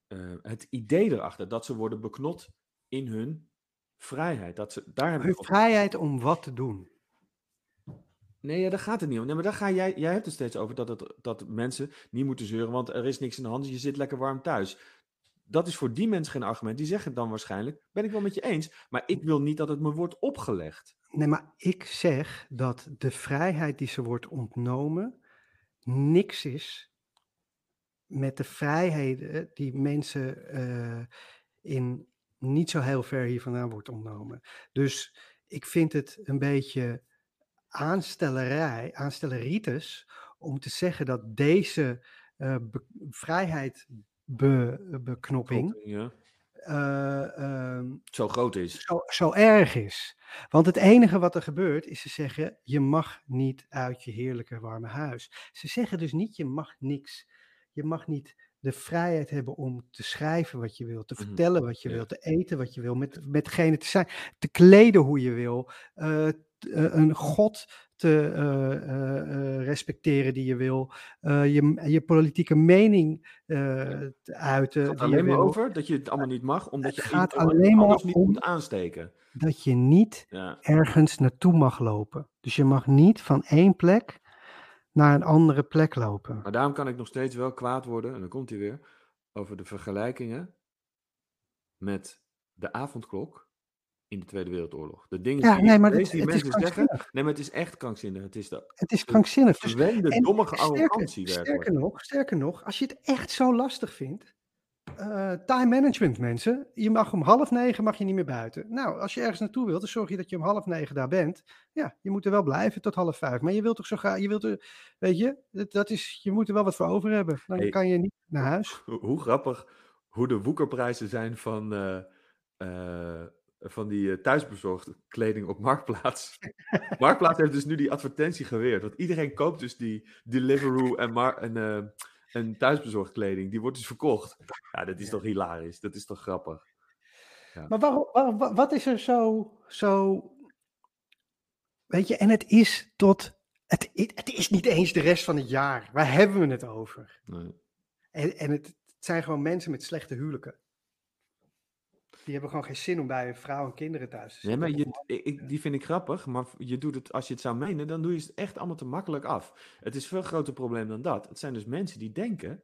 eh, het idee erachter, dat ze worden beknot in hun vrijheid. Dat ze, daar hebben Hun vrijheid om wat te doen. Nee, ja, daar gaat het niet om. Nee, maar daar ga jij, jij hebt het steeds over dat, het, dat mensen niet moeten zeuren, want er is niks in de hand, je zit lekker warm thuis. Dat is voor die mensen geen argument. Die zeggen dan waarschijnlijk, ben ik wel met je eens, maar ik wil niet dat het me wordt opgelegd. Nee, maar ik zeg dat de vrijheid die ze wordt ontnomen niks is met de vrijheden die mensen eh, in niet zo heel ver hier vandaan wordt ontnomen. Dus ik vind het een beetje aanstellerij, aanstelleritis om te zeggen dat deze eh, be- vrijheid be- beknopping Ja, eh, ehm, zo groot is. zo, zo erg is. Want het enige wat er gebeurt is ze zeggen: je mag niet uit je heerlijke warme huis. Ze zeggen dus niet: je mag niks. Je mag niet de vrijheid hebben om te schrijven wat je wilt, te Mhm. vertellen wat je Ja. wilt, te eten wat je wil, met, met degene te zijn, te kleden hoe je wil, eh, t- eh, een god te eh, respecteren die je wil, je, je politieke mening te uiten Het gaat die je alleen maar wil, over dat je het allemaal niet mag, omdat Het je gaat alleen maar niet om- moet aansteken. dat je niet Ja. ergens naartoe mag lopen. Dus je mag niet van één plek naar een andere plek lopen. Maar daarom kan ik nog steeds wel kwaad worden, en dan komt hij weer, over de vergelijkingen met de avondklok in de Tweede Wereldoorlog. De dingen Ja, die, nee, maar het, die het is mensen zeggen, nee, maar het is echt krankzinnig. Het is de Het is krankzinnig. Dus, sterker, arrogantie sterker nog, sterker nog, als je het echt zo lastig vindt, eh, time management mensen, je mag om half negen mag je niet meer buiten. Nou, als je ergens naartoe wilt, dan zorg je dat je om half negen daar bent. Ja, je moet er wel blijven tot half vijf. Maar je wilt toch zo graag, je wilt er, weet je, dat, dat is, je moet er wel wat voor over hebben. Dan Hey. kan je niet naar huis. Hoe, hoe grappig hoe de woekerprijzen zijn van, eh, eh, van die thuisbezorgde kleding op Marktplaats. *laughs* Marktplaats heeft dus nu die advertentie geweerd. Want iedereen koopt dus die Deliveroo en, Mar en, en thuisbezorgd kleding, die wordt dus verkocht. Ja, dat is toch hilarisch. Dat is toch grappig. Maar waarom, waarom- wa- wat is er zo, zo. Weet je, en het is tot. Het, het is niet eens de rest van het jaar. Waar hebben we het over? Nee. En, en het, het zijn gewoon mensen met slechte huwelijken. Die hebben gewoon geen zin om bij een vrouw en kinderen thuis te Nee, zitten. maar je, ik, die vind ik grappig, maar je doet het, als je het zou menen, dan doe je het echt allemaal te makkelijk af. Het is een veel groter probleem dan dat. Het zijn dus mensen die denken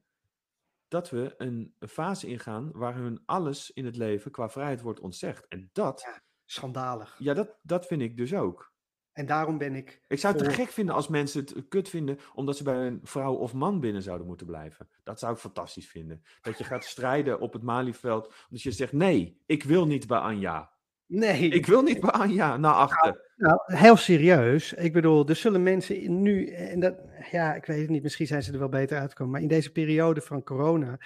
dat we een, een fase ingaan waar hun alles in het leven qua vrijheid wordt ontzegd. En dat, Ja. Schandalig. ja, dat, dat vind ik dus ook. En daarom ben ik. Ik zou het te gek vinden als mensen het kut vinden omdat ze bij een vrouw of man binnen zouden moeten blijven. Dat zou ik fantastisch vinden. Dat je gaat strijden op het Malieveld, omdat je zegt nee, ik wil niet bij Anja. Nee, Ik wil niet bij Anja naar achter. nou, heel serieus. Ik bedoel, er zullen mensen nu. En dat, ja, ik weet het niet, misschien zijn ze er wel beter uitgekomen. Maar in deze periode van corona.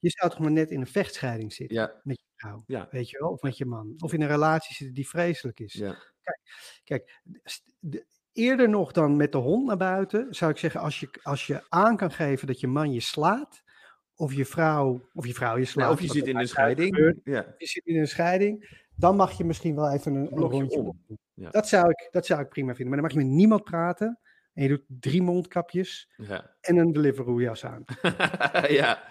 Je zou toch maar net in een vechtscheiding zitten. Ja, met je vrouw. Ja. Weet je wel? Of met je man. Of in een relatie zitten die vreselijk is. ja. Kijk, de- eerder nog dan met de hond naar buiten, zou ik zeggen, als je, als je aan kan geven dat je man je slaat, of je vrouw, of je vrouw je slaat. Of je zit in een gebeurt, scheiding. Ja. Je zit in een scheiding, dan mag je misschien wel even een, een rondje om. Ja. Dat, zou ik, dat zou ik prima vinden. Maar dan mag je met niemand praten. En je doet drie mondkapjes Ja. en een Deliveroo-jas aan. *laughs* ja.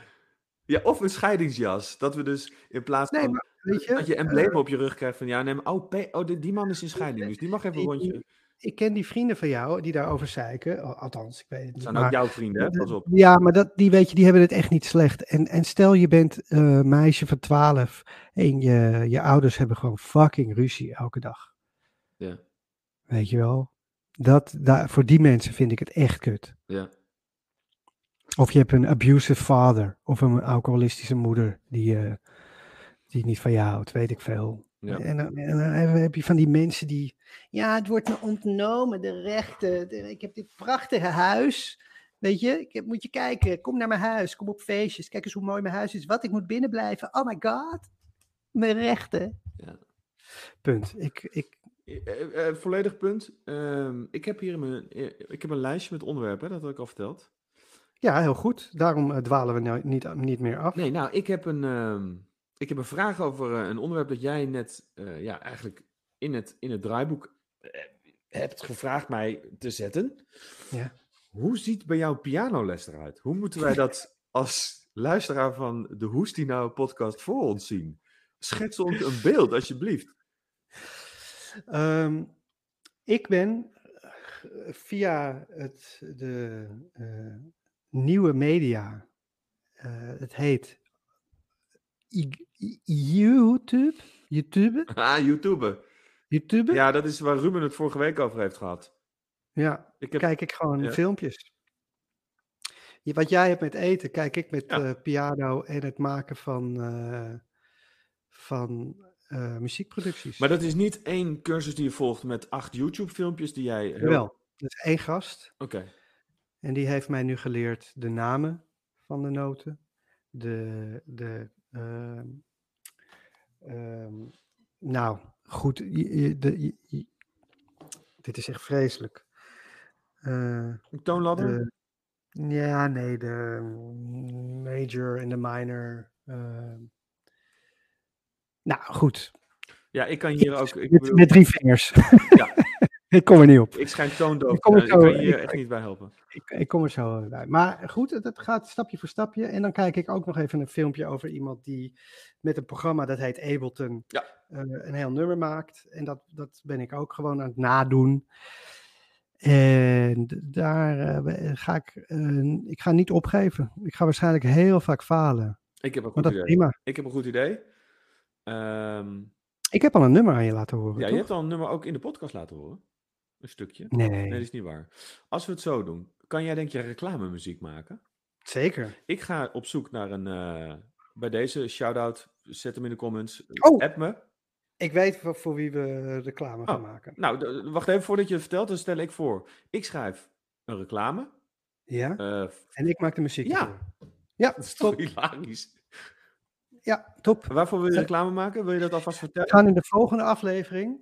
ja, of een scheidingsjas. Dat we dus in plaats Nee, van maar weet je, dat je embleem op je rug krijgt van ja, neem, oh, P- oh die, die man is in scheiding, dus die mag even een Ik- rondje. ik ken die vrienden van jou die daarover zeiken. Al- Althans, ik weet het niet. zijn maar- ook jouw vrienden, hè? Pas op. Ja, maar dat, die, weet je, die hebben het echt niet slecht. En, en stel je bent eh meisje van 12 en je, je ouders hebben gewoon fucking ruzie elke dag. Ja, Weet je wel? Dat, daar, voor die mensen vind ik het echt kut. ja. Of je hebt een abusive father of een alcoholistische moeder die, eh, die niet van je houdt, weet ik veel. Ja. En, dan- en dan heb je van die mensen die, ja, het wordt me ontnomen, de rechten. de- ik heb dit prachtige huis. Weet je, ik heb, moet je kijken, kom naar mijn huis, kom op feestjes, kijk eens hoe mooi mijn huis is. Wat, ik moet binnen blijven. Oh my god, mijn rechten. Ja. Punt. Ik, ik, Eh, eh, eh, volledig punt. Ehm, ik heb hier mijn, eh, ik heb een lijstje met onderwerpen, dat had ik al verteld. ja, heel goed. Daarom eh, dwalen we nou niet, niet meer af. Nee, nou, ik heb een, ehm, ik heb een vraag over eh, een onderwerp dat jij net, eh, ja, eigenlijk in het, in het draaiboek eh, hebt gevraagd mij te zetten. Ja. Hoe ziet bij jou pianoles eruit? Hoe moeten wij dat *laughs* als luisteraar van de Hoest die nou podcast voor ons zien? Schets ons een *laughs* beeld, alsjeblieft. Ehm, ik ben via het, de nieuwe media, het heet YouTube, YouTube, *laughs* Ah, YouTube. YouTube, ja, Ja, dat is waar Ruben het vorige week over heeft gehad. Ik heb, kijk ik gewoon Ja. filmpjes. Je- Wat jij hebt met eten, kijk ik met Ja. eh, piano en het maken van, eh, van eh, muziekproducties. maar dat is niet één cursus die je volgt met acht YouTube-filmpjes die jij... heel- Jawel, er is één gast Oké. En die heeft mij nu geleerd de namen van de noten. De, de, nou, goed. je- je- de, je- je- dit is echt vreselijk. Eh, Een toonladder? de, ja, nee, de major en de minor. ehm. nou, goed. Ja, ik kan hier ook... Ik, Met, bedoel, met drie vingers. Ja. *laughs* *laughs* ik kom er niet op. ik schijn toondoof Ik te kom er Ik zo- kan je hier ik- echt niet bij helpen. Ik, ik kom er zo bij. Maar goed, het, gaat stapje voor stapje. En dan kijk ik ook nog even een filmpje over iemand die met een programma dat heet Ableton Ja. eh, een heel nummer maakt. En dat, dat ben ik ook gewoon aan het nadoen. En daar eh, ga ik, eh, ik ga niet opgeven. Ik ga waarschijnlijk heel vaak falen. Ik heb een goed idee. prima. Ik heb een goed idee. Ehm, Ik heb al een nummer aan je laten horen. ja, je hebt al een nummer ook in de podcast laten horen. Een stukje. Nee, Nee, dat is niet waar. Als we het zo doen, kan jij denk je reclamemuziek maken? zeker. Ik ga op zoek naar een... eh, bij deze shout-out, zet hem in de comments. Oh. App me. Ik weet voor, voor wie we reclame gaan Oh. maken. Nou, d- wacht even voordat je het vertelt, dan stel ik voor. Ik schrijf een reclame. Ja, Eh, en ik maak de muziek. Ja. ervoor. Ja, dat is top. hilarisch. Ja, top. Waarvoor wil je Eh, reclame maken? Wil je dat alvast vertellen? We gaan in de volgende aflevering.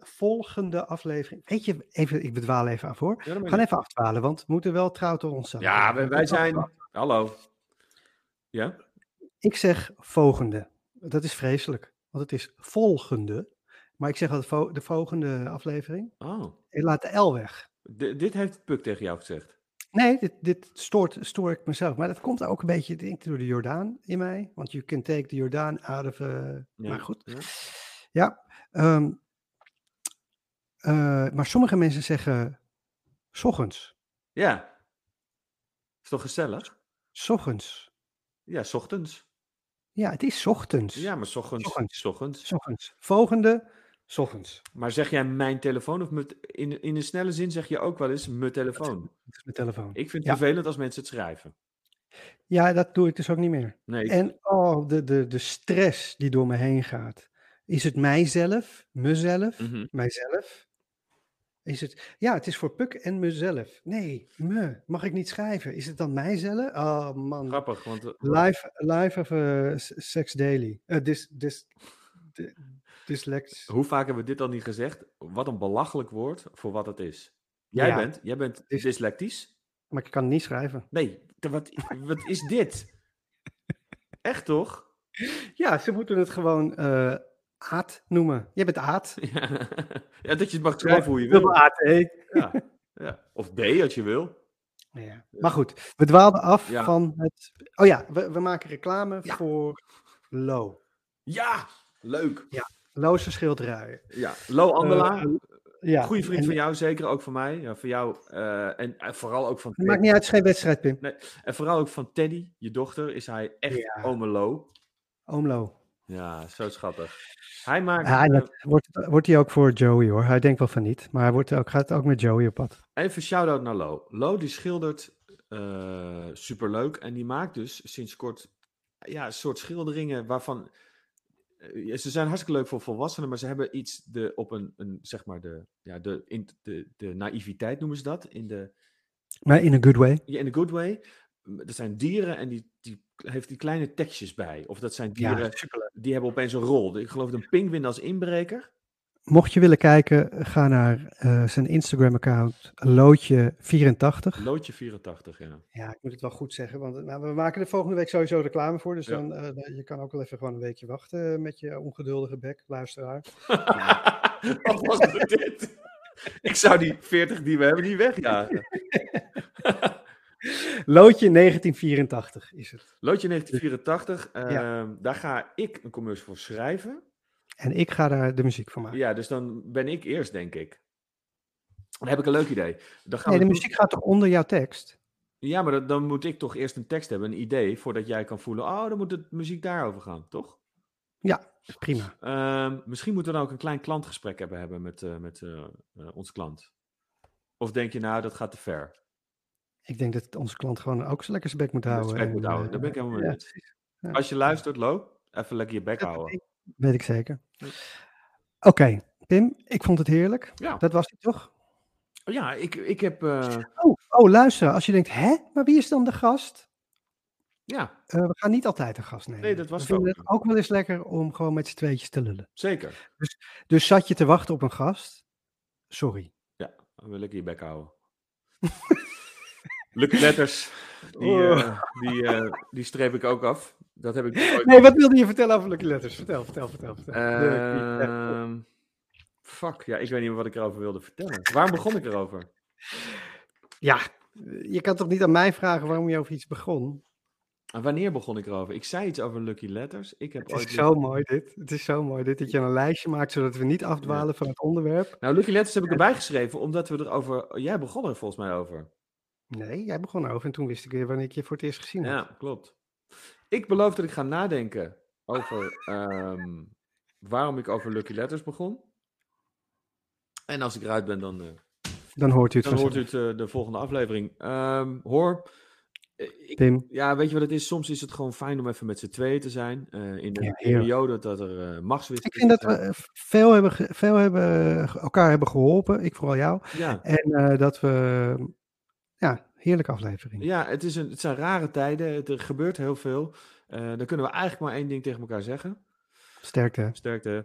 Volgende aflevering. Weet je, even, ik bedwaal even af hoor. Ja, dat We gaan even afdwalen, want we moeten wel trouw tot onszelf. Ja, zijn. wij, wij zijn... Hallo. Ja? Ik zeg volgende. Dat is vreselijk, want het is volgende. Maar ik zeg vo- de volgende aflevering. Oh. Ik laat de L weg. D- dit heeft Puk tegen jou gezegd. Nee, dit, dit stoort, stoor ik mezelf. Maar dat komt ook een beetje denk ik, door de Jordaan in mij. Want you can take the Jordaan out of... eh, Ja, Maar goed. ja. Ja. ehm, eh, maar sommige mensen zeggen... S ochtends. Ja. Is toch gezellig? S ochtends. Ja, 's ochtends. Ja, het is 's ochtends. Ja, maar 's ochtends. 's ochtends. S ochtends. Volgende, s ochtends. Maar zeg jij mijn telefoon of met, in, in een snelle zin zeg je ook wel eens mijn telefoon? Mijn telefoon. Ik vind Ja. het vervelend als mensen het schrijven. Ja, dat doe ik dus ook niet meer. Nee, ik- En oh, de, de, de stress die door me heen gaat. Is het mijzelf, mezelf, Mhm. mijzelf? Is het, ja, het is voor Puk en mezelf. Nee, me. Mag ik niet schrijven? Is het dan mijzelf? Oh man. grappig, want eh, Live, live of eh, Sex Daily. Eh dis, dis, di- dyslex. hoe vaak hebben we dit al niet gezegd? Wat een belachelijk woord voor wat het is. Jij Ja. bent, jij bent is- dyslectisch? Maar ik kan het niet schrijven. Nee, wat, wat is dit? *laughs* Echt toch? Ja, ze moeten het gewoon Aad noemen. Jij bent Aad. *laughs* Ja, ja, dat je het mag schrijven hoe je wil. AT. Ja, ja. Of D als je wil. Ja. Maar goed, we dwaalden af Ja. van het. Oh ja, we, we maken reclame Ja. voor Lo. Ja, leuk. Loze schilderijen. Ja, Lo Andela, Eh, ja. goede vriend en- van jou, zeker ook van mij. Ja, van jou eh, en, en vooral ook van Het maakt niet uit, het is geen wedstrijd, Pim. En vooral ook van Teddy, je dochter, is hij echt Ja. ome Lo. Ja, zo schattig. Hij maakt. Ja, wordt, wordt hij ook voor Joey hoor. Hij denkt wel van niet. Maar hij wordt ook, gaat ook met Joey op pad. Even shout-out naar Lo. Lo die schildert eh, superleuk. En die maakt dus sinds kort ja, een soort schilderingen waarvan... eh, ze zijn hartstikke leuk voor volwassenen, maar ze hebben iets de, op een, een zeg maar, de, ja, de, in, de, de naïviteit noemen ze dat. In de, Maar in a good way. ja, in a good way. Er zijn dieren en die, die heeft die kleine tekstjes bij. Of dat zijn dieren, Ja, die hebben opeens een rol. Ik geloof een pinguïn als inbreker. Mocht je willen kijken, ga naar eh, zijn Instagram-account, Lootje84. Loodje 84, ja. Ja, ik moet het wel goed zeggen, want eh, nou, we maken er volgende week sowieso reclame voor. Dus Ja. dan, eh, je kan ook wel even gewoon een weekje wachten eh, met je ongeduldige bek, luisteraar. *laughs* Wat was het dit? Ik zou die 40 die we hebben niet wegjagen. *laughs* Lootje 1984 is het. Loodje 1984, ehm, daar ga ik een commercial voor schrijven. En ik ga daar de muziek van maken. Ja, dus dan ben ik eerst, denk ik. Dan heb ik een leuk idee. Dan gaan nee, we de muziek gaat toch onder jouw tekst? Ja, maar dan, dan moet ik toch eerst een tekst hebben, een idee, voordat jij kan voelen, oh, dan moet de muziek daarover gaan, toch? Ja, prima. Ehm, misschien moeten we dan ook een klein klantgesprek hebben, hebben met, eh, met eh, eh, onze klant. Of denk je, nou, dat gaat te ver. Ik denk dat onze klant gewoon ook zo lekker zijn bek moet houden. moet houden, eh, daar ben ik helemaal mee eens. Ja. Als je luistert, Lo, even lekker je bek Dat houden. weet ik zeker. Oké, Pim, ik vond het heerlijk. Ja, Dat was het toch? ja ik, ik heb... eh, Oh, oh, luister. Als je denkt, hè, maar wie is dan de gast? ja, Eh, we gaan niet altijd een gast nemen. Nee, dat was we vinden ook het ook wel eens lekker om gewoon met z'n tweetjes te lullen. zeker. Dus zat je te wachten op een gast? Sorry. Ja, dan wil ik je bek houden. *laughs* Lucky letters, die, eh, die, eh, die streep ik ook af. Dat heb ik ooit- Nee, wat wilde je vertellen over Lucky Letters? Vertel, vertel, vertel. vertel. Ehm, fuck, ja, ik weet niet meer wat ik erover wilde vertellen. Waarom begon ik erover? ja, je kan toch niet aan mij vragen waarom je over iets begon? En wanneer begon ik erover? Ik zei iets over Lucky Letters. Ik heb Het ooit is zo mooi dit. Het is zo mooi dit, dat je een lijstje maakt, zodat we niet afdwalen van het onderwerp. Nou, Lucky Letters heb ik erbij geschreven, omdat we erover... Jij begon er volgens mij over. Nee, jij begon over en toen wist ik weer wanneer ik je voor het eerst gezien had. Ja, klopt. Ik beloof dat ik ga nadenken over *laughs* ehm, waarom ik over Lucky Letters begon. En als ik eruit ben, dan, eh, Dan hoort u het dan hoort u het eh, de volgende aflevering. Ehm, hoor, eh, ik, Tim, ja, weet je wat het is? Soms is het gewoon fijn om even met z'n tweeën te zijn. in Ja, heerlijk. periode dat er uh, machtswisseling ik vind dat we veel, hebben, veel hebben, elkaar hebben geholpen. Ik vooral jou. Ja, En dat we, ja, heerlijke aflevering. ja het, is een, het zijn rare tijden. Het, er gebeurt heel veel. Eh, dan kunnen we eigenlijk maar één ding tegen elkaar zeggen. Sterkte. Sterkte.